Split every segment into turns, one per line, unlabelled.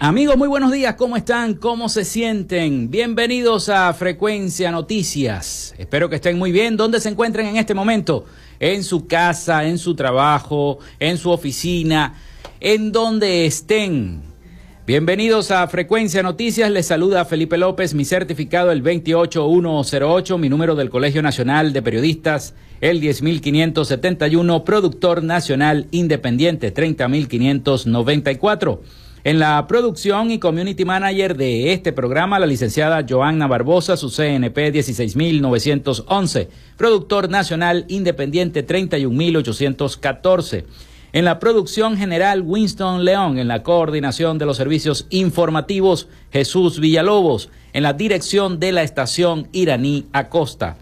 Amigos, muy buenos días. ¿Cómo están? ¿Cómo se sienten? Bienvenidos a Frecuencia Noticias. Espero que estén muy bien. ¿Dónde se encuentran en este momento? En su casa, en su trabajo, en su oficina, en donde estén. Bienvenidos a Frecuencia Noticias. Les saluda Felipe López, mi certificado el 28108, mi número del Colegio Nacional de Periodistas el 10571, productor nacional independiente 30594. En la producción y community manager de este programa, la licenciada Joanna Barbosa, su CNP 16911, productor nacional independiente 31814. En la producción general, Winston León. En la coordinación de los servicios informativos, Jesús Villalobos. En la dirección de la estación Iraní Acosta.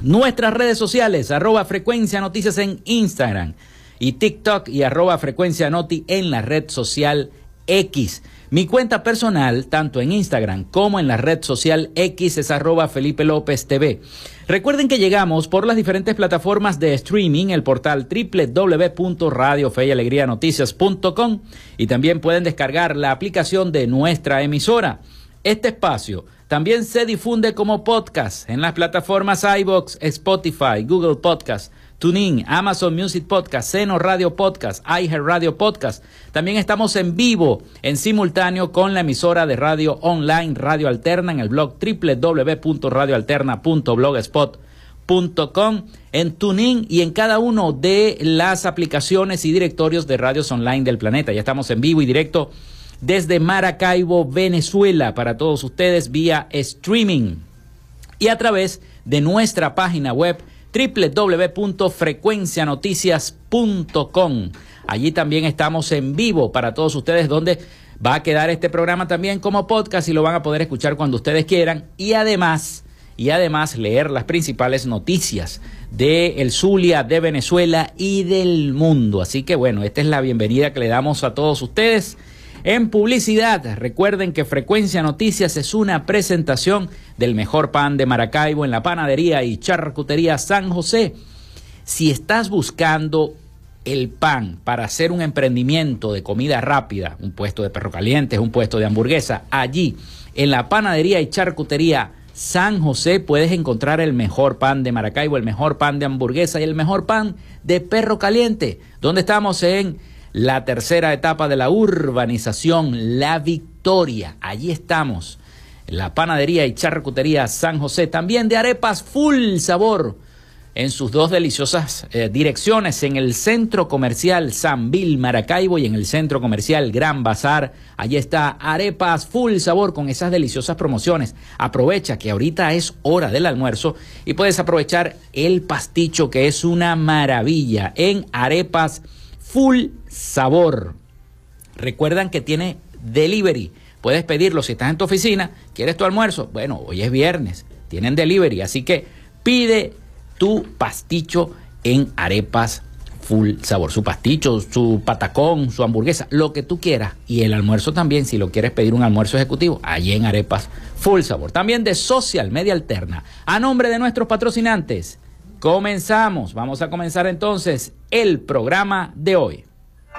Nuestras redes sociales, arroba frecuencia noticias en Instagram y TikTok y arroba frecuencia noti en la red social X. Mi cuenta personal, tanto en Instagram como en la red social X, es arroba Felipe López TV. Recuerden que llegamos por las diferentes plataformas de streaming, el portal www.radiofeyalegrianoticias.com y también pueden descargar la aplicación de nuestra emisora. Este espacio también se difunde como podcast en las plataformas iBox, Spotify, Google Podcast TuneIn, Amazon Music Podcast, Seno Radio Podcast, iHeart Radio Podcast. También estamos en vivo, en simultáneo con la emisora de radio online Radio Alterna en el blog www.radioalterna.blogspot.com, en TuneIn y en cada uno de las aplicaciones y directorios de radios online del planeta. Ya estamos en vivo y directo desde Maracaibo, Venezuela, para todos ustedes vía streaming y a través de nuestra página web www.frecuencianoticias.com. Allí también estamos en vivo para todos ustedes, donde va a quedar este programa también como podcast y lo van a poder escuchar cuando ustedes quieran. Y además, y además leer las principales noticias de el Zulia, de Venezuela y del mundo. Así que bueno, esta es la bienvenida que le damos a todos ustedes. En publicidad, recuerden que Frecuencia Noticias es una presentación del mejor pan de Maracaibo en la panadería y charcutería San José. Si estás buscando el pan para hacer un emprendimiento de comida rápida, un puesto de perro caliente, un puesto de hamburguesa, allí en la panadería y charcutería San José puedes encontrar el mejor pan de Maracaibo, el mejor pan de hamburguesa y el mejor pan de perro caliente. ¿Dónde estamos en la tercera etapa de la urbanización, La Victoria. Allí estamos, la panadería y charcutería San José, también de arepas full sabor en sus dos deliciosas eh, direcciones, en el centro comercial San Bill Maracaibo y en el centro comercial Gran Bazar. Allí está Arepas Full Sabor con esas deliciosas promociones. Aprovecha que ahorita es hora del almuerzo y puedes aprovechar el pasticho que es una maravilla en Arepas full sabor. Recuerdan que tiene delivery. Puedes pedirlo si estás en tu oficina, quieres tu almuerzo. Bueno, hoy es viernes, tienen delivery, así que pide tu pasticho en arepas full sabor. Su pasticho, su patacón, su hamburguesa, lo que tú quieras. Y el almuerzo también, si lo quieres pedir un almuerzo ejecutivo, allí en arepas full sabor. También de Social Media Alterna. A nombre de nuestros patrocinantes, Comenzamos, vamos a comenzar entonces el programa de hoy.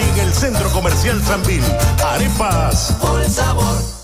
En el Centro Comercial Sambil. Arepas. Por el
sabor.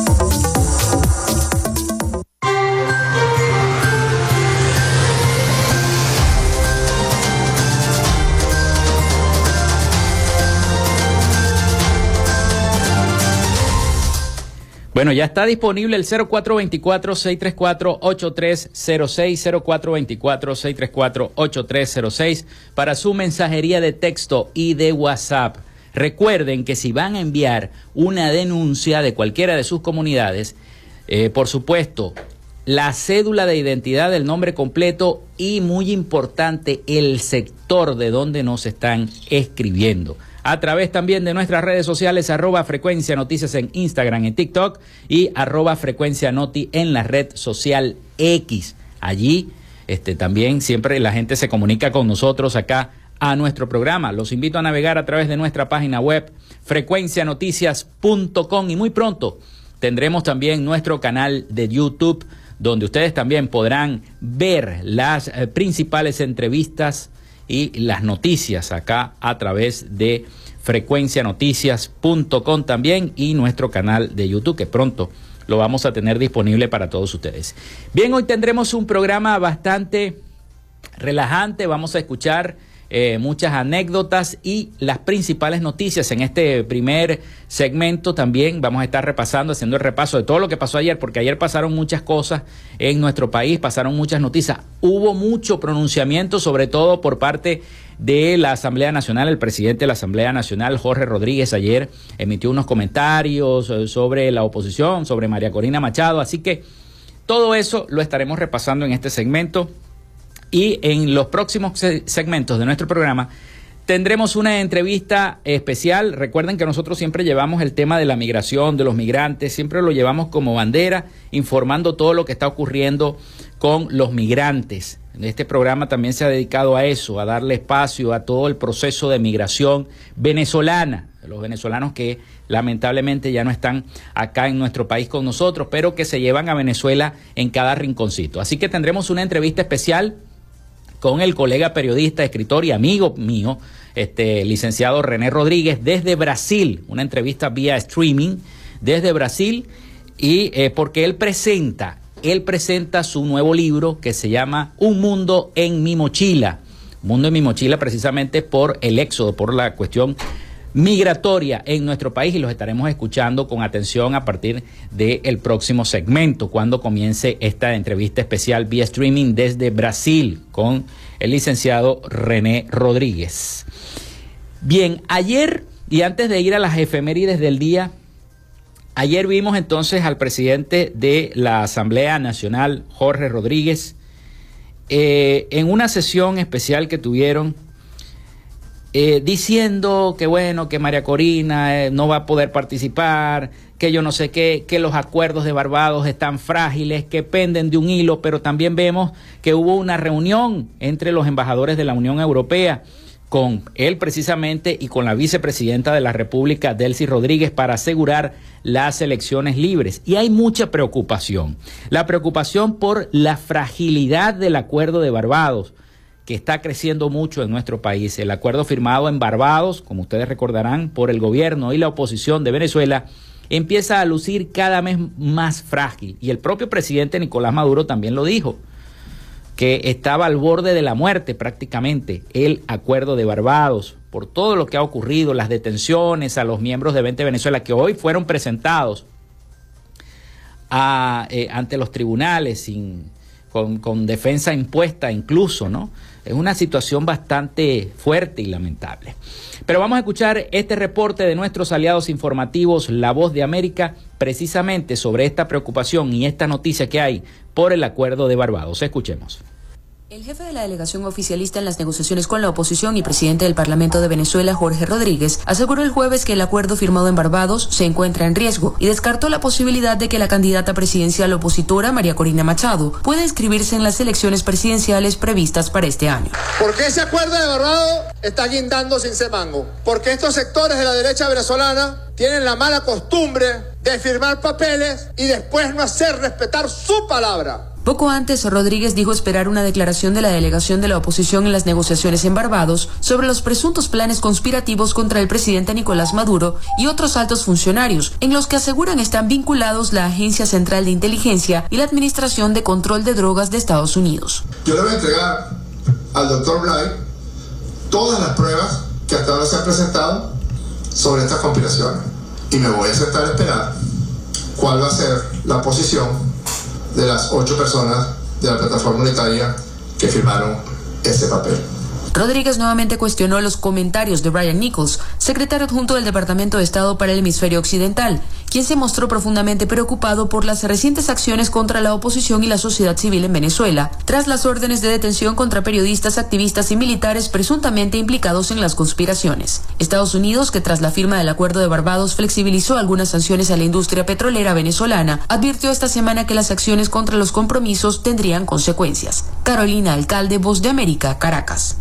Bueno, ya está disponible el 0424-634-8306, 0424-634-8306 para su mensajería de texto y de WhatsApp. Recuerden que si van a enviar una denuncia de cualquiera de sus comunidades, eh, por supuesto, la cédula de identidad, el nombre completo y muy importante, el sector de donde nos están escribiendo a través también de nuestras redes sociales, arroba frecuencia noticias en Instagram, en TikTok y arroba frecuencia noti en la red social X. Allí este, también siempre la gente se comunica con nosotros acá a nuestro programa. Los invito a navegar a través de nuestra página web frecuencianoticias.com y muy pronto tendremos también nuestro canal de YouTube donde ustedes también podrán ver las eh, principales entrevistas y las noticias acá a través de frecuencianoticias.com también y nuestro canal de YouTube que pronto lo vamos a tener disponible para todos ustedes. Bien, hoy tendremos un programa bastante relajante, vamos a escuchar eh, muchas anécdotas y las principales noticias. En este primer segmento también vamos a estar repasando, haciendo el repaso de todo lo que pasó ayer, porque ayer pasaron muchas cosas en nuestro país, pasaron muchas noticias. Hubo mucho pronunciamiento, sobre todo por parte de la Asamblea Nacional. El presidente de la Asamblea Nacional, Jorge Rodríguez, ayer emitió unos comentarios eh, sobre la oposición, sobre María Corina Machado. Así que todo eso lo estaremos repasando en este segmento. Y en los próximos segmentos de nuestro programa tendremos una entrevista especial. Recuerden que nosotros siempre llevamos el tema de la migración, de los migrantes, siempre lo llevamos como bandera, informando todo lo que está ocurriendo con los migrantes. Este programa también se ha dedicado a eso, a darle espacio a todo el proceso de migración venezolana, los venezolanos que lamentablemente ya no están acá en nuestro país con nosotros, pero que se llevan a Venezuela en cada rinconcito. Así que tendremos una entrevista especial con el colega periodista, escritor y amigo mío, este licenciado René Rodríguez, desde Brasil, una entrevista vía streaming desde Brasil, y eh, porque él presenta, él presenta su nuevo libro que se llama Un mundo en mi mochila. Mundo en mi mochila precisamente por el éxodo, por la cuestión migratoria en nuestro país y los estaremos escuchando con atención a partir del próximo segmento, cuando comience esta entrevista especial vía streaming desde Brasil con el licenciado René Rodríguez. Bien, ayer Y antes de ir a las efemérides del día, ayer vimos entonces al presidente de la Asamblea Nacional, Jorge Rodríguez, eh, en una sesión especial que tuvieron, eh, diciendo que bueno, que María Corina eh, no va a poder participar, que yo no sé qué, que los acuerdos de Barbados están frágiles, que penden de un hilo, pero también vemos que hubo una reunión entre los embajadores de la Unión Europea con él precisamente y con la vicepresidenta de la República, Delcy Rodríguez, para asegurar las elecciones libres. Y hay mucha preocupación. La preocupación por la fragilidad del acuerdo de Barbados, que está creciendo mucho en nuestro país. El acuerdo firmado en Barbados, como ustedes recordarán, por el gobierno y la oposición de Venezuela, empieza a lucir cada vez más frágil. Y el propio presidente Nicolás Maduro también lo dijo que estaba al borde de la muerte prácticamente, el acuerdo de Barbados, por todo lo que ha ocurrido, las detenciones a los miembros de 20 Venezuela que hoy fueron presentados eh, ante los tribunales sin, con, con, defensa impuesta incluso, ¿no? Es una situación bastante fuerte y lamentable. Pero vamos a escuchar este reporte de nuestros aliados informativos, La Voz de América, precisamente sobre esta preocupación y esta noticia que hay por el acuerdo de Barbados. Escuchemos.
El jefe de la delegación oficialista en las negociaciones con la oposición y presidente del Parlamento de Venezuela, Jorge Rodríguez, aseguró el jueves que el acuerdo firmado en Barbados se encuentra en riesgo y descartó la posibilidad de que la candidata presidencial opositora, María Corina Machado, pueda inscribirse en las elecciones presidenciales previstas para este año.
Porque ese acuerdo de Barbados está guindando sin semango. Porque estos sectores de la derecha venezolana tienen la mala costumbre de firmar papeles y después no hacer respetar su palabra.
Poco antes, Rodríguez dijo esperar una declaración de la delegación de la oposición en las negociaciones en Barbados sobre los presuntos planes conspirativos contra el presidente Nicolás Maduro y otros altos funcionarios, en los que aseguran están vinculados la Agencia Central de Inteligencia y la Administración de Control de Drogas de Estados Unidos.
Yo le voy a entregar al doctor Blay todas las pruebas que hasta ahora se han presentado sobre estas conspiraciones y me voy a sentar a esperar cuál va a ser la posición de las ocho personas de la plataforma unitaria que firmaron ese papel.
Rodríguez nuevamente cuestionó los comentarios de Brian Nichols, secretario adjunto del Departamento de Estado para el Hemisferio Occidental, quien se mostró profundamente preocupado por las recientes acciones contra la oposición y la sociedad civil en Venezuela, tras las órdenes de detención contra periodistas, activistas y militares presuntamente implicados en las conspiraciones. Estados Unidos, que tras la firma del Acuerdo de Barbados flexibilizó algunas sanciones a la industria petrolera venezolana, advirtió esta semana que las acciones contra los compromisos tendrían consecuencias. Carolina Alcalde, Voz de América, Caracas.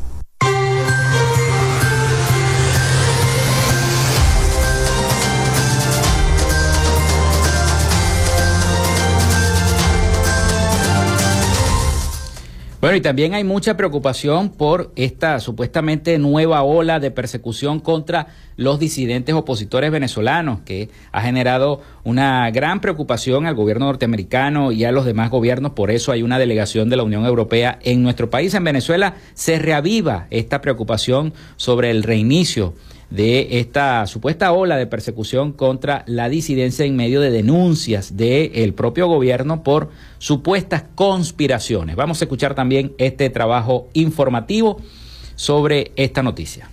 Bueno, y también hay mucha preocupación por esta supuestamente nueva ola de persecución contra los disidentes opositores venezolanos, que ha generado una gran preocupación al gobierno norteamericano y a los demás gobiernos. Por eso hay una delegación de la Unión Europea en nuestro país. En Venezuela se reaviva esta preocupación sobre el reinicio de esta supuesta ola de persecución contra la disidencia en medio de denuncias del propio gobierno por supuestas conspiraciones. Vamos a escuchar también este trabajo informativo sobre esta noticia.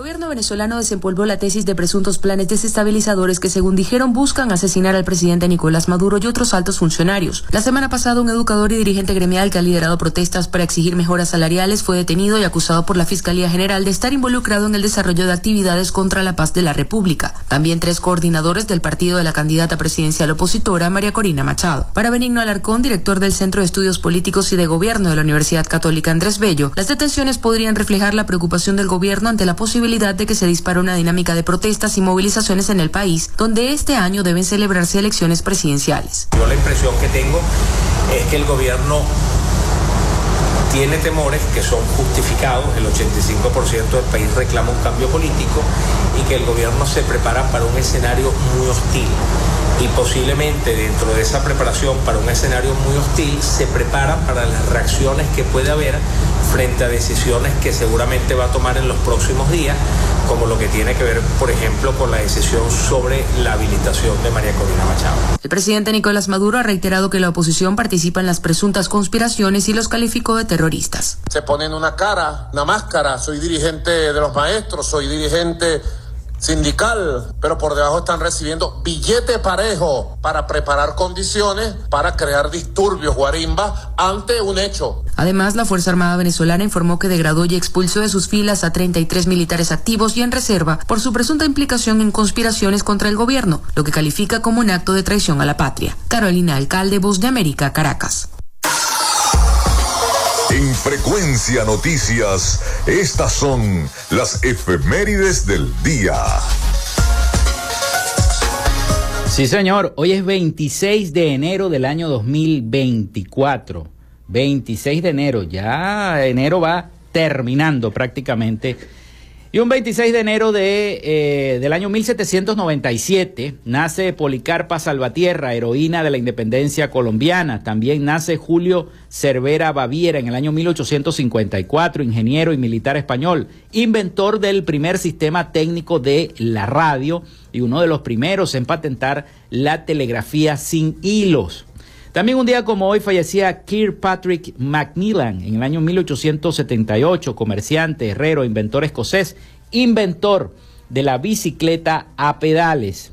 Gobierno venezolano desempolvó la tesis de presuntos planes desestabilizadores que, según dijeron, buscan asesinar al presidente Nicolás Maduro y otros altos funcionarios. La semana pasada, un educador y dirigente gremial que ha liderado protestas para exigir mejoras salariales fue detenido y acusado por la Fiscalía General de estar involucrado en el desarrollo de actividades contra la paz de la República. También tres coordinadores del partido de la candidata presidencial opositora, María Corina Machado. Para Benigno Alarcón, director del Centro de Estudios Políticos y de Gobierno de la Universidad Católica Andrés Bello, las detenciones podrían reflejar la preocupación del gobierno ante la posibilidad de que se dispare una dinámica de protestas y movilizaciones en el país, donde este año deben celebrarse elecciones presidenciales.
Yo la impresión que tengo es que el gobierno tiene temores que son justificados, el 85% del país reclama un cambio político y que el gobierno se prepara para un escenario muy hostil. Y posiblemente dentro de esa preparación para un escenario muy hostil se prepara para las reacciones que puede haber frente a decisiones que seguramente va a tomar en los próximos días, como lo que tiene que ver, por ejemplo, con la decisión sobre la habilitación de María Corina Machado.
El presidente Nicolás Maduro ha reiterado que la oposición participa en las presuntas conspiraciones y los calificó de terroristas.
Se ponen una cara, una máscara, soy dirigente de los maestros, soy dirigente
sindical, pero por debajo están recibiendo billete parejo para preparar condiciones para crear disturbios guarimba ante un hecho.
Además, la Fuerza Armada venezolana informó que degradó y expulsó de sus filas a 33 militares activos y en reserva por su presunta implicación en conspiraciones contra el gobierno, lo que califica como un acto de traición a la patria. Carolina Alcalde, Voz de América, Caracas.
En Frecuencia Noticias, estas son las efemérides del día.
Sí, señor, hoy es 26 de enero del año 2024. 26 de enero, ya enero va terminando prácticamente y un 26 de enero de, eh, del año 1797 nace Policarpa Salvatierra, heroína de la independencia colombiana. También nace Julio Cervera Baviera en el año 1854, ingeniero y militar español, inventor del primer sistema técnico de la radio y uno de los primeros en patentar la telegrafía sin hilos. También un día como hoy fallecía Kirkpatrick Macmillan en el año 1878, comerciante, herrero, inventor escocés, inventor de la bicicleta a pedales.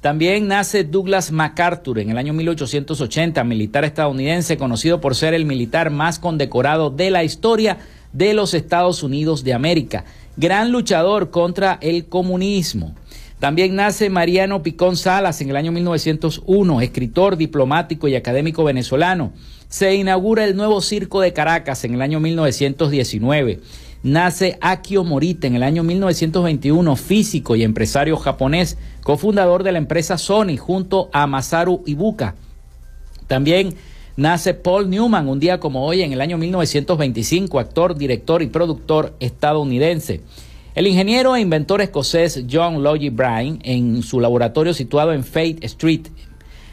También nace Douglas MacArthur en el año 1880, militar estadounidense conocido por ser el militar más condecorado de la historia de los Estados Unidos de América, gran luchador contra el comunismo. También nace Mariano Picón Salas en el año 1901, escritor, diplomático y académico venezolano. Se inaugura el nuevo Circo de Caracas en el año 1919. Nace Akio Morita en el año 1921, físico y empresario japonés, cofundador de la empresa Sony junto a Masaru Ibuka. También nace Paul Newman un día como hoy en el año 1925, actor, director y productor estadounidense. El ingeniero e inventor escocés John Logie Bryan, en su laboratorio situado en Fate Street,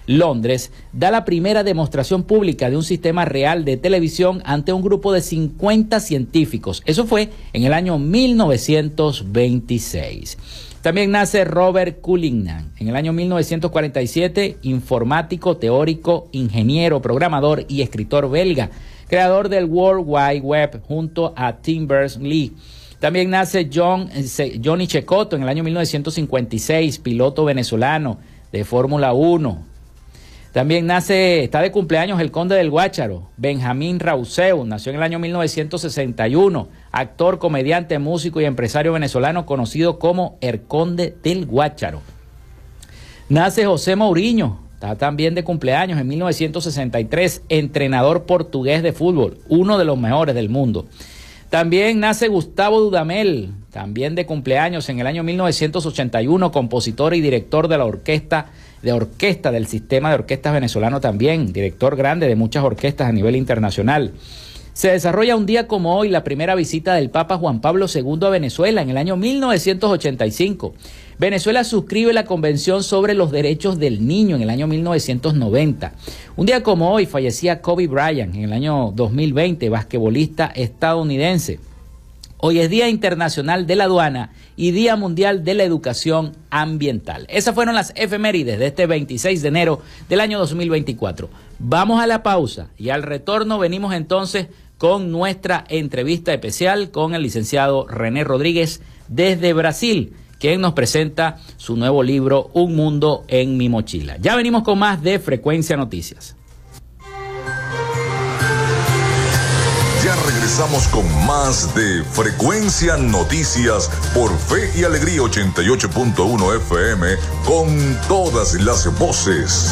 Londres, da la primera demostración pública de un sistema real de televisión ante un grupo de 50 científicos. Eso fue en el año 1926. También nace Robert Cullinan en el año 1947, informático, teórico, ingeniero, programador y escritor belga, creador del World Wide Web junto a Tim Berners-Lee. También nace John, Johnny Checoto en el año 1956, piloto venezolano de Fórmula 1. También nace, está de cumpleaños el conde del Guácharo, Benjamín Rauseu, nació en el año 1961, actor, comediante, músico y empresario venezolano conocido como el conde del Guácharo. Nace José Mourinho, está también de cumpleaños en 1963, entrenador portugués de fútbol, uno de los mejores del mundo. También nace Gustavo Dudamel, también de cumpleaños en el año 1981, compositor y director de la orquesta de orquesta del sistema de orquestas venezolano también, director grande de muchas orquestas a nivel internacional. Se desarrolla un día como hoy la primera visita del Papa Juan Pablo II a Venezuela en el año 1985. Venezuela suscribe la Convención sobre los Derechos del Niño en el año 1990. Un día como hoy fallecía Kobe Bryant en el año 2020, basquetbolista estadounidense. Hoy es Día Internacional de la Aduana y Día Mundial de la Educación Ambiental. Esas fueron las efemérides de este 26 de enero del año 2024. Vamos a la pausa y al retorno venimos entonces con nuestra entrevista especial con el licenciado René Rodríguez desde Brasil quien nos presenta su nuevo libro Un Mundo en mi mochila. Ya venimos con más de Frecuencia Noticias.
Ya regresamos con más de Frecuencia Noticias por Fe y Alegría 88.1 FM con todas las voces.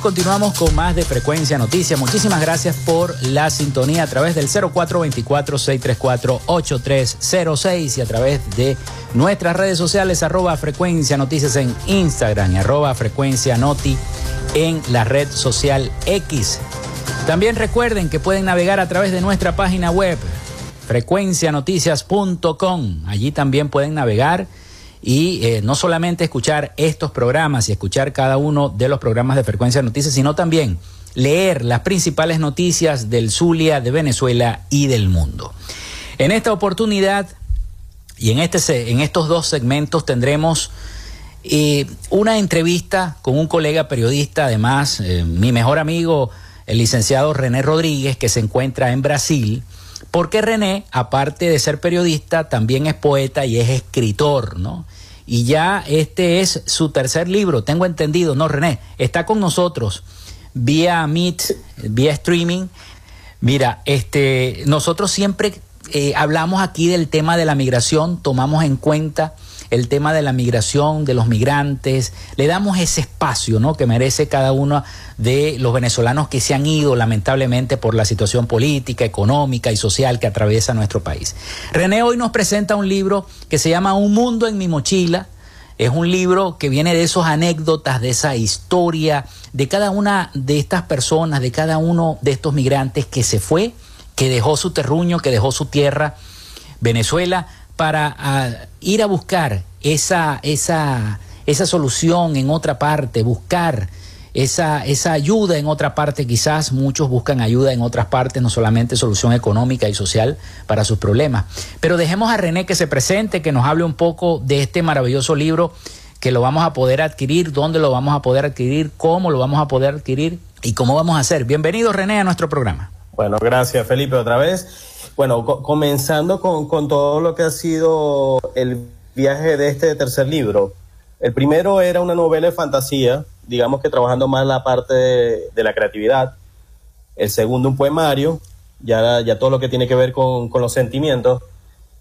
Continuamos con más de Frecuencia Noticias. Muchísimas gracias por la sintonía a través del 0424-634-8306 y a través de nuestras redes sociales arroba Frecuencia Noticias en Instagram y arroba Frecuencia Noti en la red social X. También recuerden que pueden navegar a través de nuestra página web frecuencianoticias.com. Allí también pueden navegar y eh, no solamente escuchar estos programas y escuchar cada uno de los programas de Frecuencia Noticias, sino también leer las principales noticias del Zulia, de Venezuela y del mundo. En esta oportunidad y en, este, en estos dos segmentos tendremos eh, una entrevista con un colega periodista, además, eh, mi mejor amigo, el licenciado René Rodríguez, que se encuentra en Brasil, porque René, aparte de ser periodista, también es poeta y es escritor, ¿no? Y ya este es su tercer libro, tengo entendido, ¿no, René? Está con nosotros vía Meet, vía streaming. Mira, este, nosotros siempre eh, hablamos aquí del tema de la migración, tomamos en cuenta el tema de la migración, de los migrantes, le damos ese espacio ¿no? que merece cada uno de los venezolanos que se han ido lamentablemente por la situación política, económica y social que atraviesa nuestro país. René hoy nos presenta un libro que se llama Un mundo en mi mochila. Es un libro que viene de esas anécdotas, de esa historia, de cada una de estas personas, de cada uno de estos migrantes que se fue, que dejó su terruño, que dejó su tierra, Venezuela, para ir a buscar esa, esa, esa solución en otra parte, buscar esa, esa ayuda en otra parte. Quizás muchos buscan ayuda en otras partes, no solamente solución económica y social para sus problemas. Pero dejemos a René que se presente, que nos hable un poco de este maravilloso libro que lo vamos a poder adquirir, dónde lo vamos a poder adquirir, cómo lo vamos a poder adquirir y cómo vamos a hacer. Bienvenido René a nuestro programa.
Bueno, gracias Felipe otra vez. Bueno, comenzando con, con, todo lo que ha sido el viaje de este tercer libro. El primero era una novela de fantasía, digamos que trabajando más la parte de, la creatividad. El segundo un poemario, ya, ya todo lo que tiene que ver con, con los sentimientos.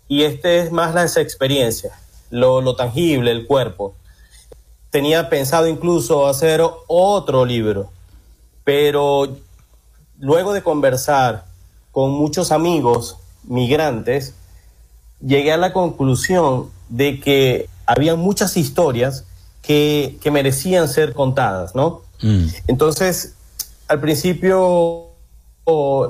Y este es más las experiencias, lo, lo tangible, el cuerpo. Tenía pensado incluso hacer otro libro, pero luego de conversar con muchos amigos migrantes, llegué a la conclusión de que había muchas historias que, merecían ser contadas, ¿no? Mm. Entonces, al principio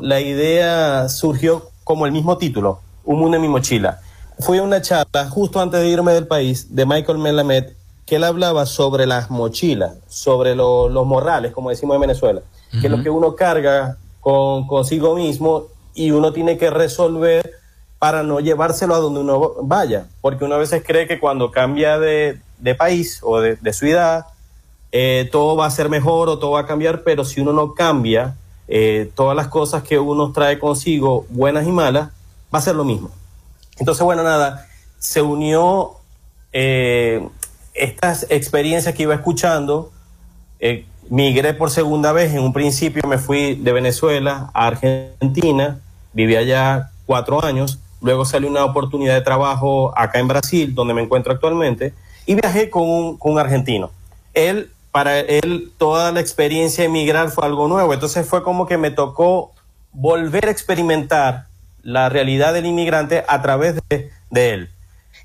la idea surgió como el mismo título, Un mundo en mi mochila. Fui a una charla justo antes de irme del país de Michael Melamed, que él hablaba sobre las mochilas, sobre los morrales, como decimos en Venezuela, que es lo que uno carga con, consigo mismo y uno tiene que resolver para no llevárselo a donde uno vaya, porque uno a veces cree que cuando cambia de, país o de, ciudad, eh, todo va a ser mejor o todo va a cambiar, pero si uno no cambia eh, todas las cosas que uno trae consigo, buenas y malas, va a ser lo mismo. Entonces, bueno, nada, se unió eh, estas experiencias que iba escuchando, migré por segunda vez, en un principio me fui de Venezuela a Argentina, viví allá cuatro años, luego salió una oportunidad de trabajo acá en Brasil, donde me encuentro actualmente, y viajé con un, argentino. Él, para él, toda la experiencia de emigrar fue algo nuevo, entonces fue como que me tocó volver a experimentar la realidad del inmigrante a través de, él.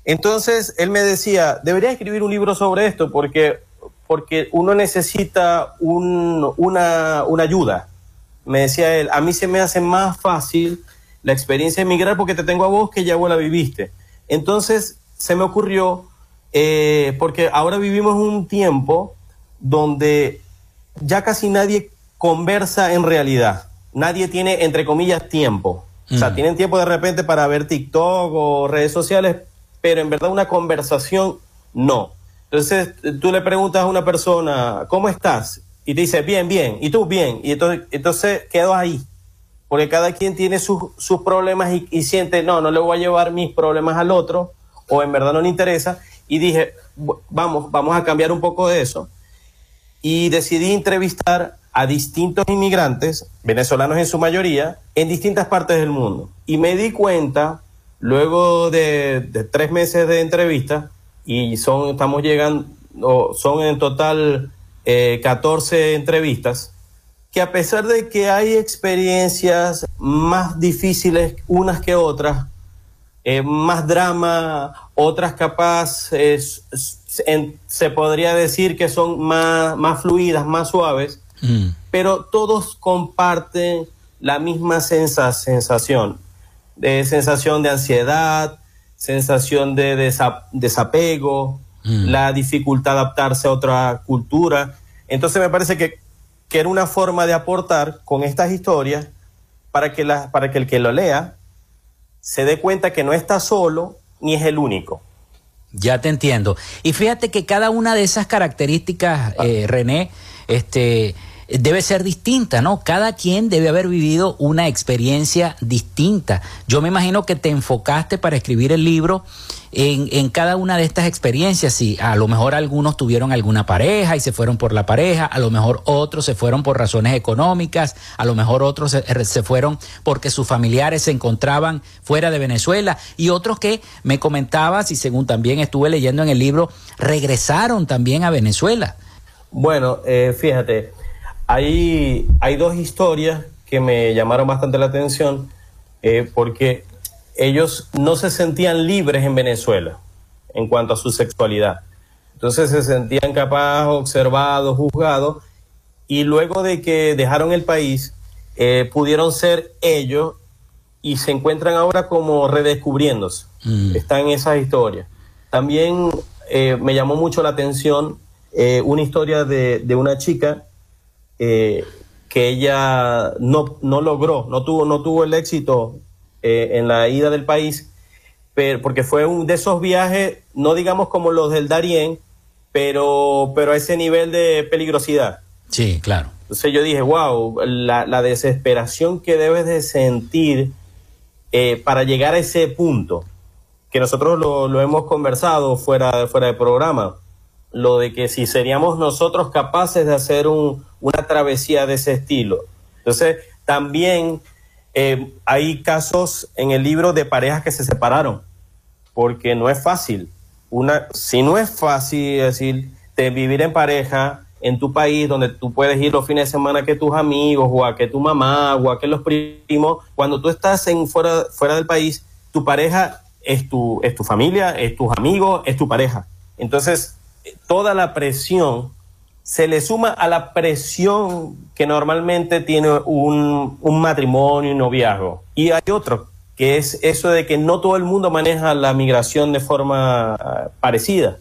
Entonces, él me decía, debería escribir un libro sobre esto porque, porque uno necesita una, una ayuda, me decía él, a mí se me hace más fácil la experiencia de emigrar porque te tengo a vos que ya vos la viviste. Entonces se me ocurrió, eh, porque ahora vivimos un tiempo donde ya casi nadie conversa en realidad. Nadie tiene, entre comillas, tiempo. O sea, mm. tienen tiempo de repente para ver TikTok o redes sociales, pero en verdad una conversación no. Entonces tú le preguntas a una persona, ¿cómo estás? Y te dice, bien, bien, y tú, bien, y entonces, entonces quedo ahí, porque cada quien tiene sus, sus problemas y, siente, no, no le voy a llevar mis problemas al otro, o en verdad no le interesa, y dije, vamos, vamos a cambiar un poco de eso, y decidí entrevistar a distintos inmigrantes, venezolanos en su mayoría, en distintas partes del mundo, y me di cuenta, luego de, de tres meses de entrevista, y son, estamos llegando, son en total 14 eh, entrevistas, que a pesar de que hay experiencias más difíciles unas que otras, eh, más drama, otras capaz, se podría decir que son más, más fluidas, más suaves, mm. pero todos comparten la misma sensación. de sensación de ansiedad, sensación de desapego, mm. la dificultad de adaptarse a otra cultura. Entonces me parece que, que, era una forma de aportar con estas historias para que, la, para que el que lo lea se dé cuenta que no está solo ni es el único.
Ya te entiendo. Y fíjate que cada una de esas características, eh, René, este, debe ser distinta, ¿no? Cada quien debe haber vivido una experiencia distinta. Yo me imagino que te enfocaste para escribir el libro en, en, cada una de estas experiencias. Sí, a lo mejor algunos tuvieron alguna pareja y se fueron por la pareja, a lo mejor otros se fueron por razones económicas, a lo mejor otros se, se fueron porque sus familiares se encontraban fuera de Venezuela y otros que me comentabas y según también estuve leyendo en el libro, regresaron también a Venezuela.
Bueno, eh, fíjate, hay, hay dos historias que me llamaron bastante la atención eh, porque ellos no se sentían libres en Venezuela en cuanto a su sexualidad. Entonces se sentían capaz, observados, juzgados, y luego de que dejaron el país, eh, pudieron ser ellos y se encuentran ahora como redescubriéndose. Mm. Están en esas historias. También eh, me llamó mucho la atención una historia de, de una chica eh, que ella no, no, logró, no tuvo, no tuvo el éxito eh, en la ida del país, pero, porque fue un de esos viajes, no digamos como los del Darién, pero, pero a ese nivel de peligrosidad.
Sí, claro.
Entonces yo dije, wow, la, la desesperación que debes de sentir eh, para llegar a ese punto, que nosotros lo, lo hemos conversado fuera, fuera de programa lo de que si seríamos nosotros capaces de hacer un, una travesía de ese estilo. Entonces, también eh, hay casos en el libro de parejas que se separaron, porque no es fácil. Una, si no es fácil decir, de vivir en pareja en tu país, donde tú puedes ir los fines de semana que tus amigos, o a que tu mamá, o a que los primos, cuando tú estás en fuera, fuera del país, tu pareja es tu, es tu familia, es tus amigos, es tu pareja. Entonces, toda la presión se le suma a la presión que normalmente tiene un, un matrimonio y noviazgo. Y hay otro, que es eso de que no todo el mundo maneja la migración de forma ah, parecida.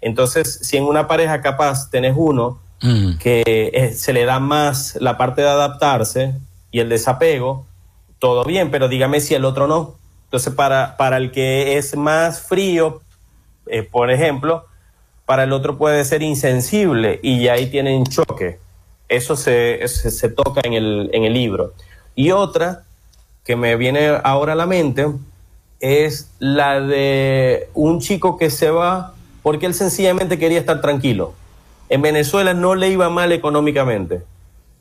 Entonces, si en una pareja capaz tenés uno mm. que eh, se le da más la parte de adaptarse y el desapego, todo bien, pero dígame si el otro no. Entonces, para, para el que es más frío, eh, por ejemplo, para el otro puede ser insensible y ahí tienen choque. Eso se, se, toca en el, en el libro. Y otra que me viene ahora a la mente es la de un chico que se va porque él sencillamente quería estar tranquilo. En Venezuela no le iba mal económicamente,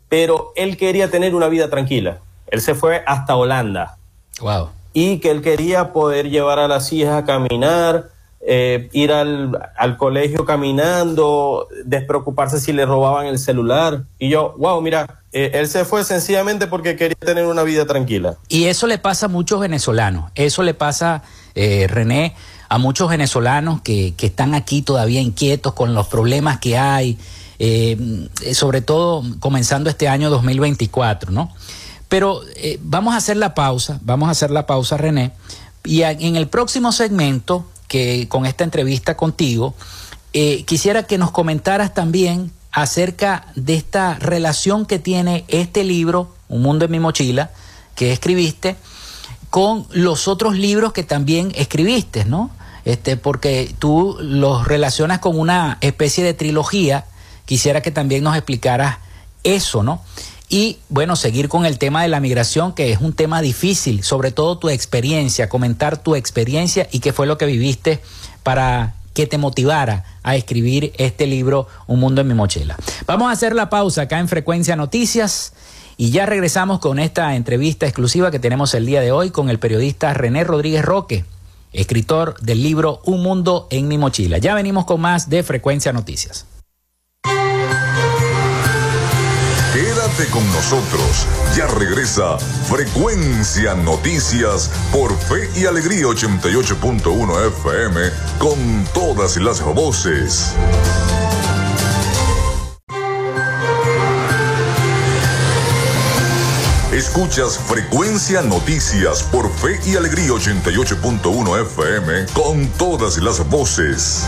pero él quería tener una vida tranquila. Él se fue hasta Holanda.
Wow.
Y que él quería poder llevar a las hijas a caminar, eh, ir al, al, colegio caminando, despreocuparse si le robaban el celular. Y yo, wow, mira, eh, él se fue sencillamente porque quería tener una vida tranquila.
Y eso le pasa a muchos venezolanos, eso le pasa, eh, René, a muchos venezolanos que, que, están aquí todavía inquietos con los problemas que hay, sobre todo comenzando este año 2024, ¿no? Pero vamos a hacer la pausa, vamos a hacer la pausa, René, y en el próximo segmento que con esta entrevista contigo, eh, quisiera que nos comentaras también acerca de esta relación que tiene este libro, Un mundo en mi mochila, que escribiste, con los otros libros que también escribiste, ¿no? Este, porque tú los relacionas con una especie de trilogía. Quisiera que también nos explicaras eso, ¿no? Y bueno, seguir con el tema de la migración, que es un tema difícil, sobre todo tu experiencia, comentar tu experiencia y qué fue lo que viviste para que te motivara a escribir este libro, Un Mundo en mi Mochila. Vamos a hacer la pausa acá en Frecuencia Noticias y ya regresamos con esta entrevista exclusiva que tenemos el día de hoy con el periodista René Rodríguez Roque, escritor del libro Un Mundo en mi Mochila. Ya venimos con más de Frecuencia Noticias.
Con nosotros. Ya regresa Frecuencia Noticias por Fe y Alegría 88.1 FM con todas las voces. Escuchas Frecuencia Noticias por Fe y Alegría 88.1 FM con todas las voces.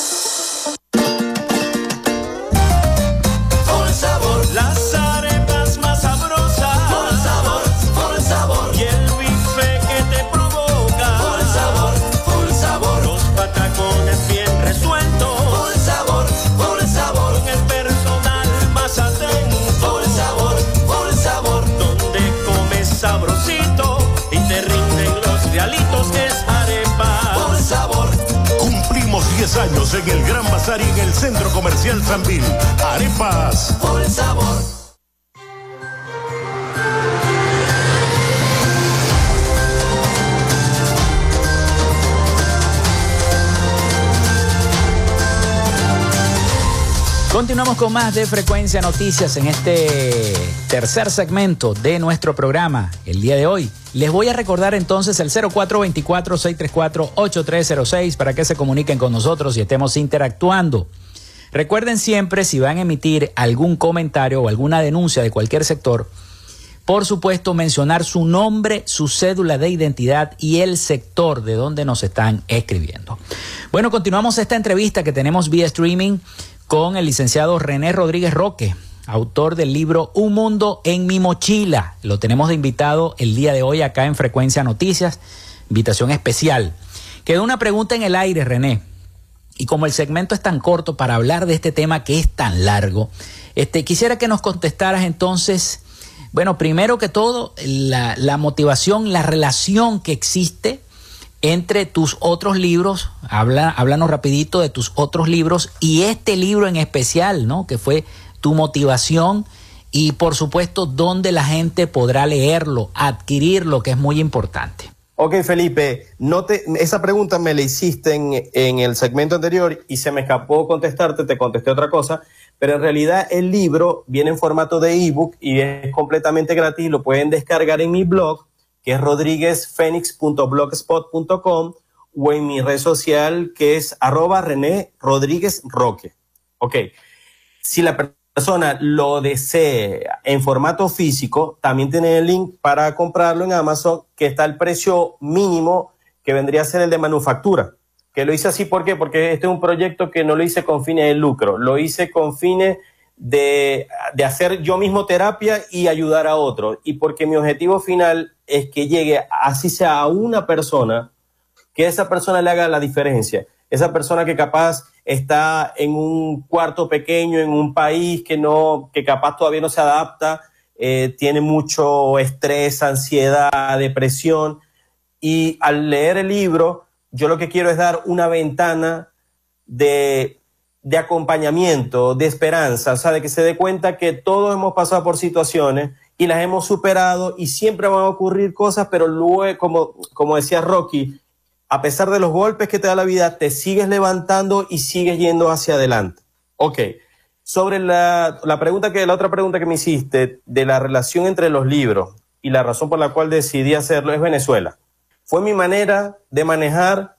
En el Gran Bazar y en el Centro Comercial Sambil. Arepas. Por sabor.
Continuamos con más de Frecuencia Noticias en este tercer segmento de nuestro programa el día de hoy. Les voy a recordar entonces el 0424-634-8306 para que se comuniquen con nosotros y estemos interactuando. Recuerden siempre si van a emitir algún comentario o alguna denuncia de cualquier sector, por supuesto mencionar su nombre, su cédula de identidad y el sector de donde nos están escribiendo. Bueno, continuamos esta entrevista que tenemos vía streaming con el licenciado René Rodríguez Roque, autor del libro Un Mundo en mi mochila. Lo tenemos de invitado el día de hoy acá en Frecuencia Noticias, invitación especial. Quedó una pregunta en el aire, René. Y como el segmento es tan corto para hablar de este tema que es tan largo, este, quisiera que nos contestaras entonces, bueno, primero que todo, la, la motivación, la relación que existe entre tus otros libros, habla, háblanos rapidito de tus otros libros y este libro en especial, ¿no? Que fue tu motivación y por supuesto dónde la gente podrá leerlo, adquirirlo, que es muy importante.
Ok, Felipe, no te, esa pregunta me la hiciste en, en el segmento anterior y se me escapó contestarte, te contesté otra cosa, pero en realidad el libro viene en formato de ebook y es completamente gratis, lo pueden descargar en mi blog que es rodríguezfénix.blogspot.com o en mi red social que es arroba René Rodríguez Roque. Ok. Si la persona lo desea en formato físico, también tiene el link para comprarlo en Amazon, que está el precio mínimo que vendría a ser el de manufactura. Que lo hice así, ¿por qué? Porque este es un proyecto que no lo hice con fines de lucro, lo hice con fines de, de, hacer yo mismo terapia y ayudar a otros. Y porque mi objetivo final es que llegue, así sea a una persona, que esa persona le haga la diferencia. Esa persona que capaz está en un cuarto pequeño, en un país que no, que capaz todavía no se adapta, eh, tiene mucho estrés, ansiedad, depresión. Y al leer el libro, yo lo que quiero es dar una ventana de de acompañamiento, de esperanza, o sea, de que se dé cuenta que todos hemos pasado por situaciones y las hemos superado y siempre van a ocurrir cosas, pero luego, como, como decía Rocky, a pesar de los golpes que te da la vida, te sigues levantando y sigues yendo hacia adelante. Ok. Sobre la, la pregunta que, la otra pregunta que me hiciste de la relación entre los libros y la razón por la cual decidí hacerlo es Venezuela. Fue mi manera de manejar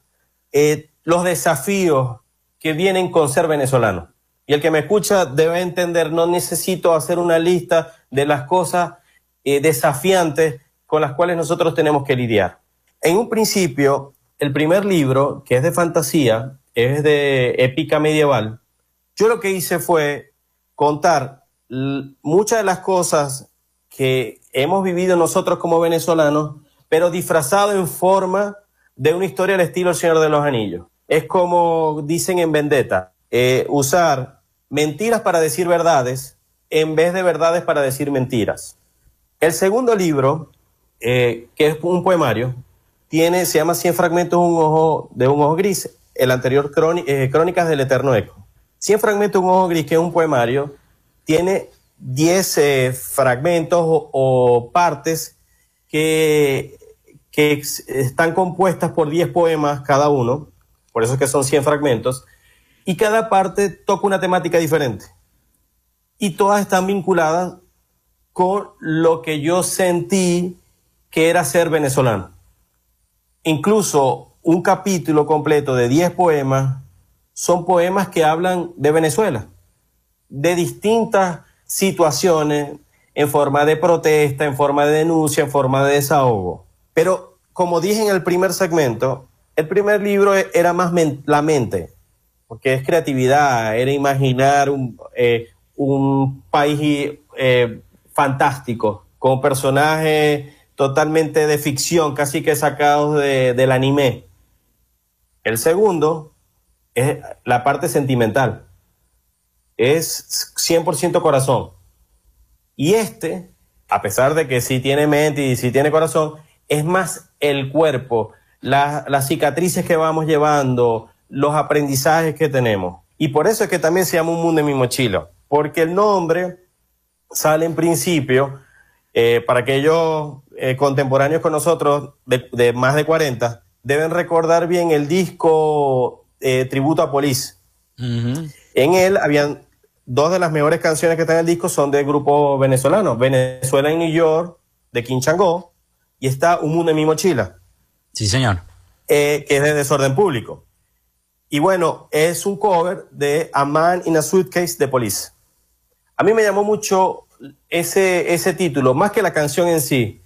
eh, los desafíos que vienen con ser venezolano. Y el que me escucha debe entender, no necesito hacer una lista de las cosas eh, desafiantes con las cuales nosotros tenemos que lidiar. En un principio, el primer libro, que es de fantasía, es de épica medieval, yo lo que hice fue contar muchas de las cosas que hemos vivido nosotros como venezolanos, pero disfrazado en forma de una historia al estilo El Señor de los Anillos es como dicen en Vendetta, eh, usar mentiras para decir verdades en vez de verdades para decir mentiras. El segundo libro, eh, que es un poemario, tiene, se llama 100 fragmentos un ojo, de un ojo gris, el anterior eh, Crónicas del Eterno Eco. 100 fragmentos de un ojo gris, que es un poemario, tiene 10 eh, fragmentos o, partes que, que están compuestas por 10 poemas cada uno, por eso es que son 100 fragmentos, y cada parte toca una temática diferente. Y todas están vinculadas con lo que yo sentí que era ser venezolano. Incluso un capítulo completo de 10 poemas son poemas que hablan de Venezuela, de distintas situaciones en forma de protesta, en forma de denuncia, en forma de desahogo. Pero como dije en el primer segmento, el primer libro era más la mente, porque es creatividad, era imaginar un, eh, país eh, fantástico, con personajes totalmente de ficción, casi que sacados del anime. El segundo es la parte sentimental. Es 100% corazón. Y este, a pesar de que sí tiene mente y sí tiene corazón, es más el cuerpo, las cicatrices que vamos llevando, los aprendizajes que tenemos. Y por eso es que también se llama Un Mundo en mi mochila, porque el nombre sale en principio eh, para aquellos eh, contemporáneos con nosotros, de, más de 40, deben recordar bien el disco eh, Tributo a Police. En él habían dos de las mejores canciones que están en el disco son del grupo venezolano, Venezuela en New York, de King Changó, y está Un Mundo en mi mochila.
Sí, señor.
que es de desorden público. Y bueno, es un cover de A Man in a Suitcase de Police. A mí me llamó mucho ese, ese título, más que la canción en sí,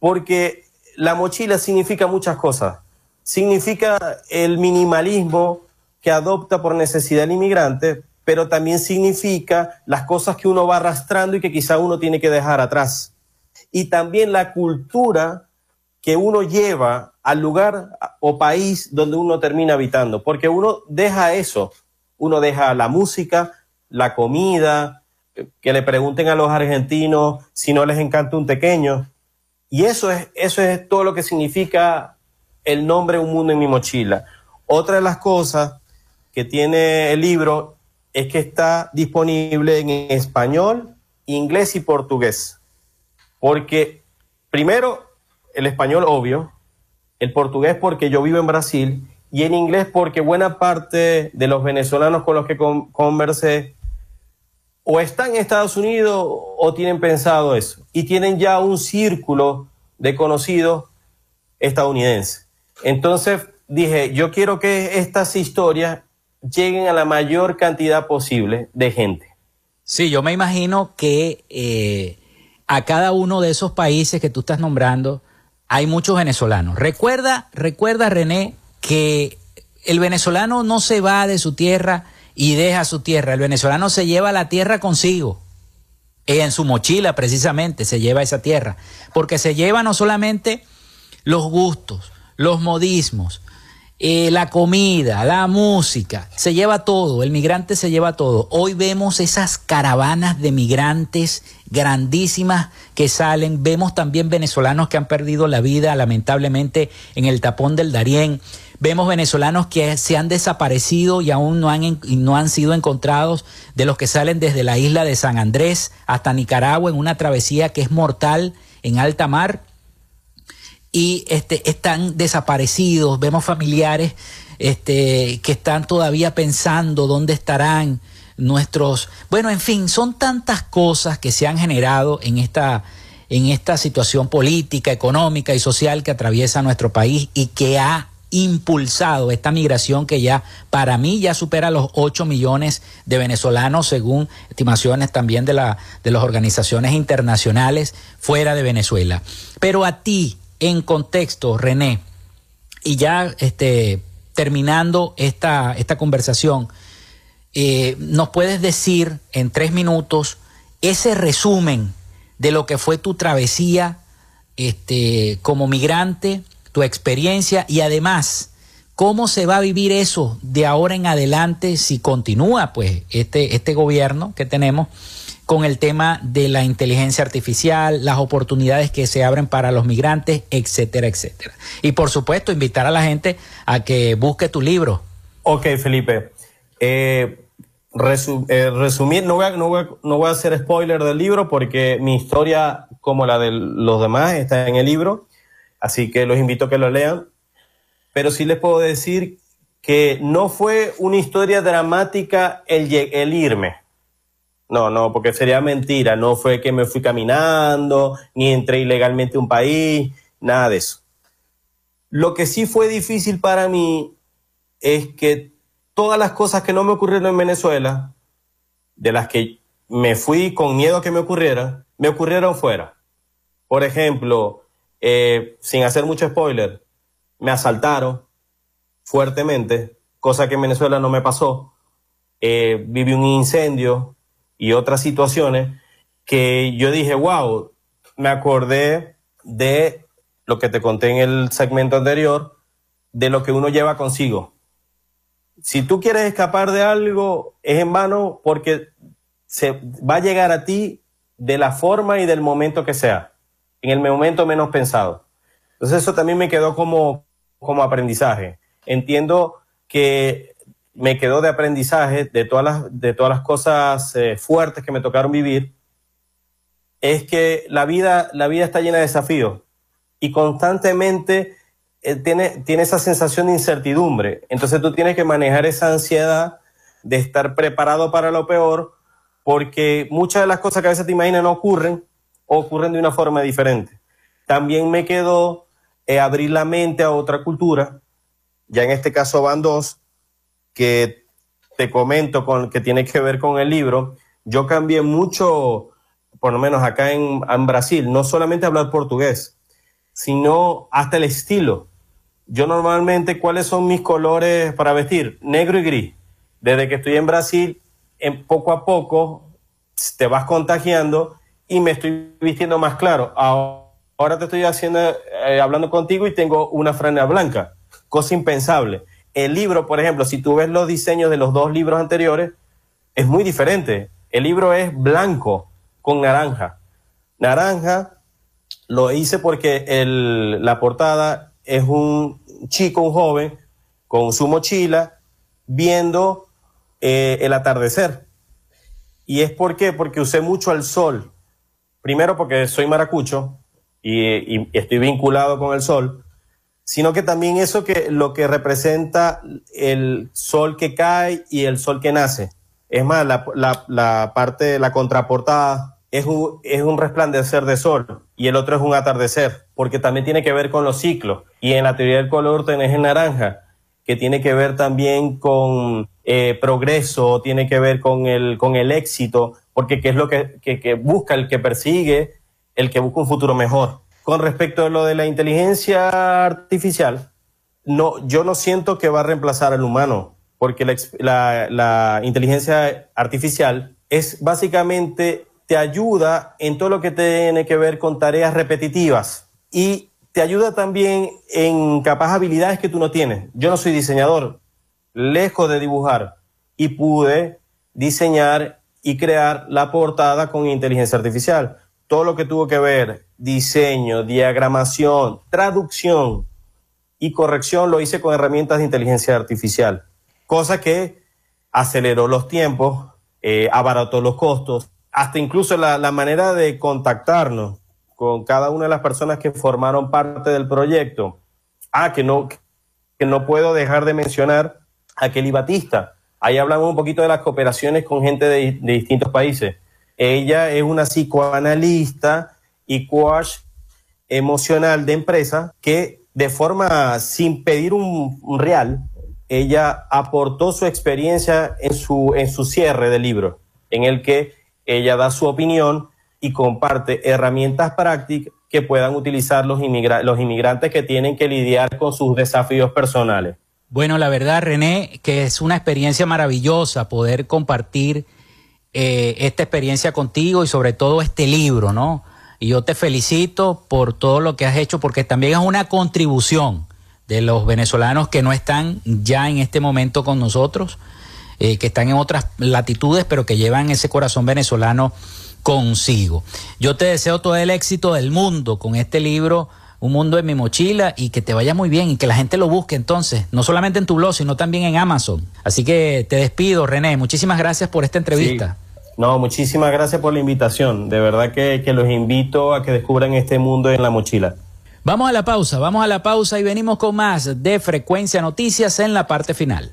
porque la mochila significa muchas cosas. Significa el minimalismo que adopta por necesidad el inmigrante, pero también significa las cosas que uno va arrastrando y que quizá uno tiene que dejar atrás. Y también la cultura que uno lleva al lugar o país donde uno termina habitando, porque uno deja eso, uno deja la música, la comida, que le pregunten a los argentinos si no les encanta un pequeño. Y eso es, eso es todo lo que significa el nombre Un Mundo en mi mochila. Otra de las cosas que tiene el libro es que está disponible en español, inglés y portugués. Porque primero, el español obvio, el portugués porque yo vivo en Brasil y en inglés porque buena parte de los venezolanos con los que conversé o están en Estados Unidos o tienen pensado eso y tienen ya un círculo de conocidos estadounidenses. Entonces dije, yo quiero que estas historias lleguen a la mayor cantidad posible de gente.
Sí, yo me imagino que eh, a cada uno de esos países que tú estás nombrando hay muchos venezolanos. Recuerda, recuerda René, que el venezolano no se va de su tierra y deja su tierra. El venezolano se lleva la tierra consigo. En su mochila precisamente se lleva esa tierra. Porque se lleva no solamente los gustos, los modismos, eh, la comida, la música, se lleva todo, el migrante se lleva todo. Hoy vemos esas caravanas de migrantes grandísimas que salen, vemos también venezolanos que han perdido la vida lamentablemente en el tapón del Darién, vemos venezolanos que se han desaparecido y aún no han, no han sido encontrados, de los que salen desde la isla de San Andrés hasta Nicaragua en una travesía que es mortal en alta mar. Y este, están desaparecidos, vemos familiares este, que están todavía pensando dónde estarán nuestros... Bueno, en fin, son tantas cosas que se han generado en esta, en esta situación política, económica y social que atraviesa nuestro país y que ha impulsado esta migración que ya para mí ya supera los 8 millones de venezolanos según estimaciones también de, la, de las organizaciones internacionales fuera de Venezuela. Pero a ti, en contexto, René, y ya este, terminando esta, esta conversación, eh, ¿nos puedes decir en tres minutos ese resumen de lo que fue tu travesía este, como migrante, tu experiencia y además ¿Cómo se va a vivir eso de ahora en adelante si continúa pues este, este gobierno que tenemos con el tema de la inteligencia artificial, las oportunidades que se abren para los migrantes, etcétera, etcétera? Y por supuesto, invitar a la gente a que busque tu libro.
Ok, Felipe. Eh, eh, resumir, no voy, a, no, voy no voy a hacer spoiler del libro porque mi historia, como la de los demás, está en el libro, así que los invito a que lo lean. Pero sí les puedo decir que no fue una historia dramática el, el irme. No, no, porque sería mentira. No fue que me fui caminando, ni entré ilegalmente a un país, nada de eso. Lo que sí fue difícil para mí es que todas las cosas que no me ocurrieron en Venezuela, de las que me fui con miedo a que me ocurriera, me ocurrieron fuera. Por ejemplo, eh, sin hacer mucho spoiler, me asaltaron fuertemente, cosa que en Venezuela no me pasó. Eh, viví un incendio y otras situaciones que yo dije, wow, me acordé de lo que te conté en el segmento anterior, de lo que uno lleva consigo si tú quieres escapar de algo, es en vano porque se va a llegar a ti de la forma y del momento que sea, en el momento menos pensado. Entonces eso también me quedó como, como aprendizaje. Entiendo que me quedó de aprendizaje de todas las, de todas las cosas eh, fuertes que me tocaron vivir, es que la vida, la vida está llena de desafíos y constantemente eh, tiene, tiene esa sensación de incertidumbre. Entonces tú tienes que manejar esa ansiedad de estar preparado para lo peor, porque muchas de las cosas que a veces te imaginas no ocurren ocurren de una forma diferente. También me quedó eh, abrir la mente a otra cultura, ya en este caso van dos, que te comento con, que tiene que ver con el libro. Yo cambié mucho, por lo menos acá en, en Brasil, no solamente hablar portugués, sino hasta el estilo yo normalmente, ¿cuáles son mis colores para vestir? Negro y gris. Desde que estoy en Brasil, en poco a poco te vas contagiando y me estoy vistiendo más claro. Ahora te estoy haciendo, eh, hablando contigo y tengo una franja blanca, cosa impensable. El libro, por ejemplo, si tú ves los diseños de los dos libros anteriores, es muy diferente. El libro es blanco con naranja. Naranja lo hice porque el, la portada es un chico, un joven, con su mochila, viendo eh, el atardecer. ¿Y es por qué? Porque usé mucho al sol. Primero porque soy maracucho y, estoy vinculado con el sol, sino que también eso que lo que representa el sol que cae y el sol que nace. Es más, la, parte, la contraportada es un, es un resplandecer de sol y el otro es un atardecer, porque también tiene que ver con los ciclos. Y en la teoría del color tenés el naranja, que tiene que ver también con eh, progreso, tiene que ver con el, con el éxito, porque ¿qué es lo que, que, que busca el que persigue, el que busca un futuro mejor. Con respecto a lo de la inteligencia artificial, no, yo no siento que va a reemplazar al humano, porque la, la, la inteligencia artificial es básicamente te ayuda en todo lo que tiene que ver con tareas repetitivas y te ayuda también en capaz habilidades que tú no tienes. Yo no soy diseñador, lejos de dibujar, y pude diseñar y crear la portada con inteligencia artificial. Todo lo que tuvo que ver diseño, diagramación, traducción y corrección lo hice con herramientas de inteligencia artificial, cosa que aceleró los tiempos, eh, abarató los costos hasta incluso la, manera de contactarnos con cada una de las personas que formaron parte del proyecto. Ah, que no, que no puedo dejar de mencionar a Kelly Batista. Ahí hablamos un poquito de las cooperaciones con gente de, distintos países. Ella es una psicoanalista y coach emocional de empresa que de forma sin pedir un, un, real, ella aportó su experiencia en su, en su cierre del libro, en el que ella da su opinión y comparte herramientas prácticas que puedan utilizar los, los inmigrantes que tienen que lidiar con sus desafíos personales.
Bueno, la verdad, René, que es una experiencia maravillosa poder compartir eh, esta experiencia contigo y sobre todo este libro, ¿no? Y yo te felicito por todo lo que has hecho porque también es una contribución de los venezolanos que no están ya en este momento con nosotros, eh, que están en otras latitudes, pero que llevan ese corazón venezolano consigo. Yo te deseo todo el éxito del mundo con este libro, Un mundo en mi mochila, y que te vaya muy bien y que la gente lo busque entonces, no solamente en tu blog, sino también en Amazon. Así que te despido, René. Muchísimas gracias por esta entrevista.
No, muchísimas gracias por la invitación. De verdad que, que los invito a que descubran este mundo en la mochila.
Vamos a la pausa, vamos a la pausa y venimos con más de Frecuencia Noticias en la parte final.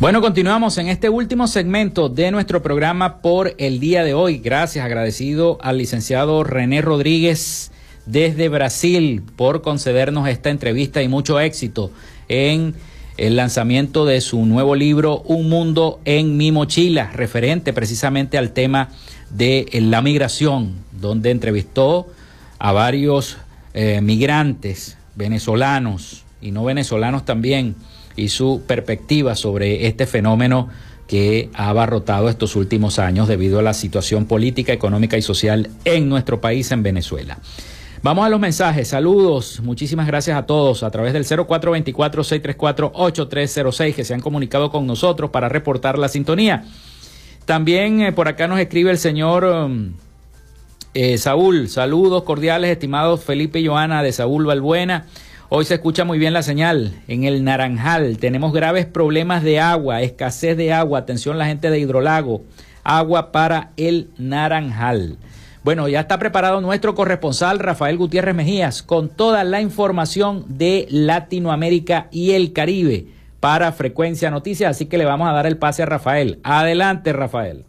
Bueno, continuamos en este último segmento de nuestro programa por el día de hoy. Gracias, agradecido al licenciado René Rodríguez desde Brasil por concedernos esta entrevista y mucho éxito en el lanzamiento de su nuevo libro Un Mundo en mi mochila, referente precisamente al tema de la migración, donde entrevistó a varios eh, migrantes venezolanos y no venezolanos también y su perspectiva sobre este fenómeno que ha abarrotado estos últimos años debido a la situación política, económica y social en nuestro país, en Venezuela. Vamos a los mensajes. Saludos. Muchísimas gracias a todos a través del 0424-634-8306 que se han comunicado con nosotros para reportar la sintonía. También eh, por acá nos escribe el señor um, eh, Saúl. Saludos cordiales, estimados Felipe y Joana de Saúl Balbuena. Hoy se escucha muy bien la señal. En el Naranjal tenemos graves problemas de agua, escasez de agua. Atención la gente de Hidrolago. Agua para el Naranjal. Bueno, ya está preparado nuestro corresponsal Rafael Gutiérrez Mejías con toda la información de Latinoamérica y el Caribe para Frecuencia Noticias. Así que le vamos a dar el pase a Rafael. Adelante, Rafael.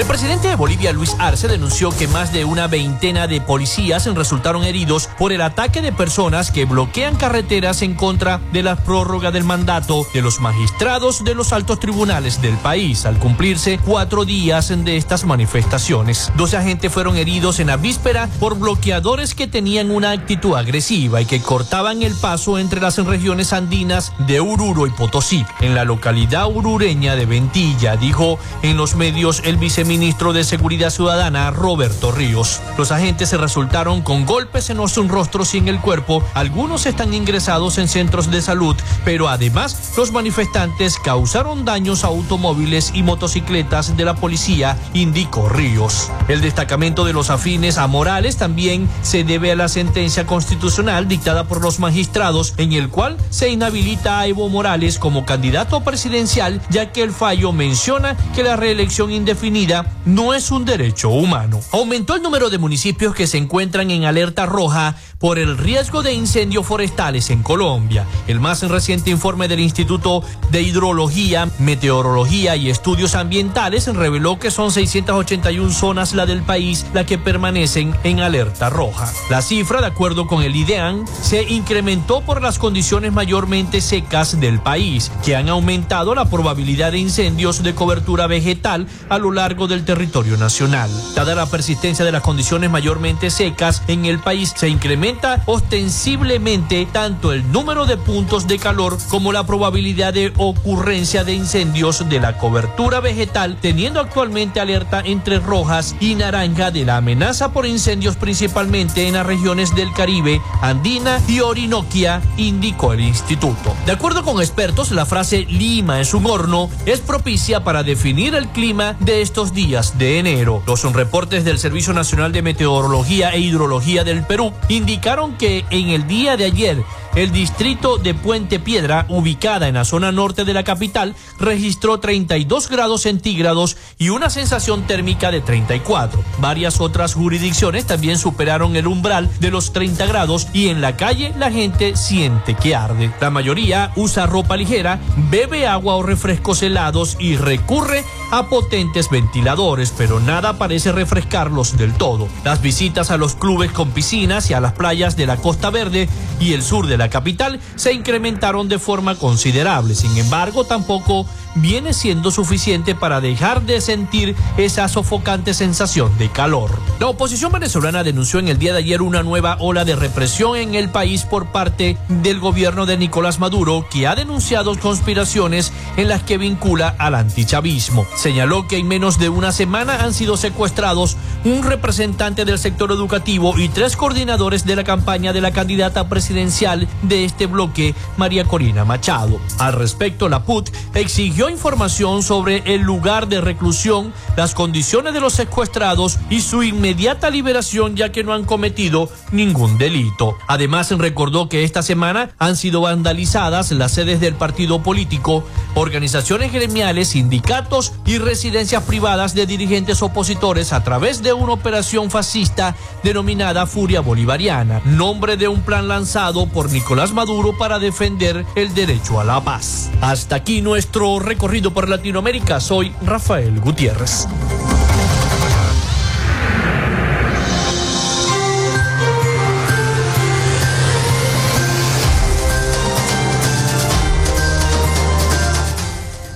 El presidente de Bolivia, Luis Arce, denunció que más de una veintena de policías resultaron heridos por el ataque de personas que bloquean carreteras en contra de la prórroga del mandato de los magistrados de los altos tribunales del país, al cumplirse cuatro días de estas manifestaciones. Dos agentes fueron heridos en la víspera por bloqueadores que tenían una actitud agresiva y que cortaban el paso entre las regiones andinas de Ururo y Potosí. En la localidad urureña de Ventilla, dijo en los medios el viceministro ministro de Seguridad Ciudadana, Roberto Ríos. Los agentes se resultaron con golpes en los rostros y en el cuerpo. Algunos están ingresados en centros de salud, pero además los manifestantes causaron daños a automóviles y motocicletas de la policía, indicó Ríos. El destacamento de los afines a Morales también se debe a la sentencia constitucional dictada por los magistrados, en el cual se inhabilita a Evo Morales como candidato presidencial, ya que el fallo menciona que la reelección indefinida no es un derecho humano. Aumentó el número de municipios que se encuentran en alerta roja por el riesgo de incendios forestales en Colombia. El más reciente informe del Instituto de Hidrología, Meteorología y Estudios Ambientales reveló que son 681 zonas la del país las que permanecen en alerta roja. La cifra, de acuerdo con el IDEAN, se incrementó por las condiciones mayormente secas del país, que han aumentado la probabilidad de incendios de cobertura vegetal a lo largo del territorio nacional. Dada la persistencia de las condiciones mayormente secas en el país, se incrementa ostensiblemente tanto el número de puntos de calor como la probabilidad de ocurrencia de incendios de la cobertura vegetal, teniendo actualmente alerta entre rojas y naranja de la amenaza por incendios principalmente en las regiones del Caribe, Andina y Orinoquia, indicó el instituto. De acuerdo con expertos, la frase Lima es un horno es propicia para definir el clima de estos días de enero. Los reportes del Servicio Nacional de Meteorología e Hidrología del Perú indican indicaron que en el día de ayer el distrito de Puente Piedra, ubicada en la zona norte de la capital, registró 32 grados centígrados y una sensación térmica de 34. Varias otras jurisdicciones también superaron el umbral de los 30 grados y en la calle la gente siente que arde. La mayoría usa ropa ligera, bebe agua o refrescos helados y recurre a potentes ventiladores, pero nada parece refrescarlos del todo. Las visitas a los clubes con piscinas y a las playas de la Costa Verde y el sur de la capital se incrementaron de forma considerable. Sin embargo, tampoco viene siendo suficiente para dejar de sentir esa sofocante sensación de calor. La oposición venezolana denunció en el día de ayer una nueva ola de represión en el país por parte del gobierno de Nicolás Maduro, que ha denunciado conspiraciones en las que vincula al antichavismo. Señaló que en menos de una semana han sido secuestrados un representante del sector educativo y tres coordinadores de la campaña de la candidata presidencial de este bloque, María Corina Machado. Al respecto, la PUT exigió información sobre el lugar de reclusión, las condiciones de los secuestrados y su inmediata liberación ya que no han cometido ningún delito. Además, recordó que esta semana han sido vandalizadas las sedes del partido político, organizaciones gremiales, sindicatos y residencias privadas de dirigentes opositores a través una operación fascista denominada Furia Bolivariana, nombre de un plan lanzado por Nicolás Maduro para defender el derecho a la paz. Hasta aquí nuestro recorrido por Latinoamérica. Soy Rafael Gutiérrez.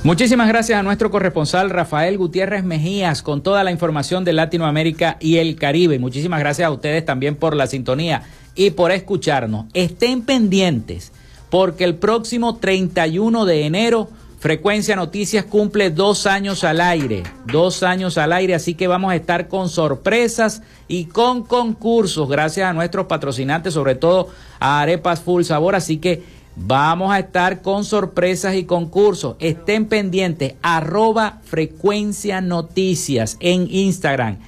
Muchísimas gracias a nuestro corresponsal Rafael Gutiérrez Mejías con toda la información de Latinoamérica y el Caribe. Muchísimas gracias a ustedes también por la sintonía y por escucharnos. Estén pendientes porque el próximo 31 de enero Frecuencia Noticias cumple dos años al aire, dos años al aire, así que vamos a estar con sorpresas y con concursos, gracias a nuestros patrocinantes, sobre todo a Arepas Full Sabor, así que vamos a estar con sorpresas y concursos. Estén pendientes, arroba Frecuencia Noticias en Instagram.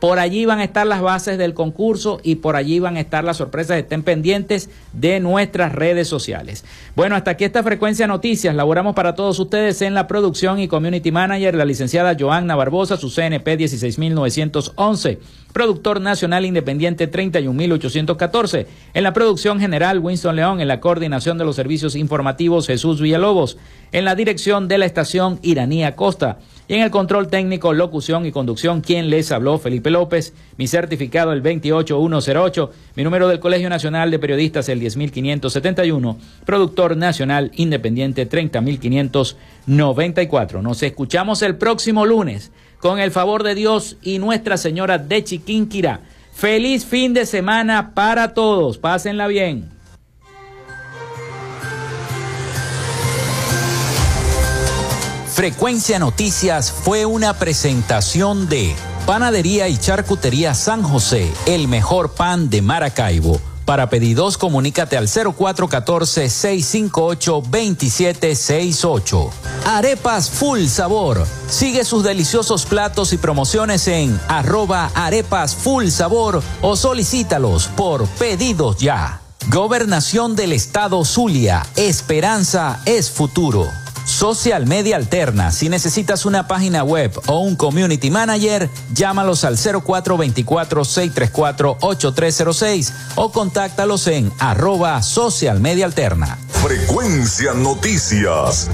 Por allí van a estar las bases del concurso y por allí van a estar las sorpresas. Estén pendientes de nuestras redes sociales. Bueno, hasta aquí esta frecuencia noticias. Laboramos para todos ustedes en la producción y community manager, la licenciada Joanna Barbosa, su CNP 16911. Productor nacional independiente 31814. En la producción general Winston León. En la coordinación de los servicios informativos Jesús Villalobos. En la dirección de la estación Iranía Costa. Y en el control técnico, locución y conducción, quien les habló, Felipe López, mi certificado el 28108, mi número del Colegio Nacional de Periodistas el 10571, productor nacional independiente 30594. Nos escuchamos el próximo lunes con el favor de Dios y Nuestra Señora de Chiquinquirá. Feliz fin de semana para todos. Pásenla bien. Frecuencia Noticias fue una presentación de Panadería y Charcutería San José, el mejor pan de Maracaibo. Para pedidos, comunícate al 0414-658-2768. Arepas Full Sabor. Sigue sus deliciosos platos y promociones en arroba arepas full sabor o solicítalos por pedidos ya. Gobernación del Estado Zulia. Esperanza es futuro. Social Media Alterna. Si necesitas una página web o un community manager, llámalos al 0424-634-8306 o contáctalos en arroba Social Alterna.
Frecuencia Noticias.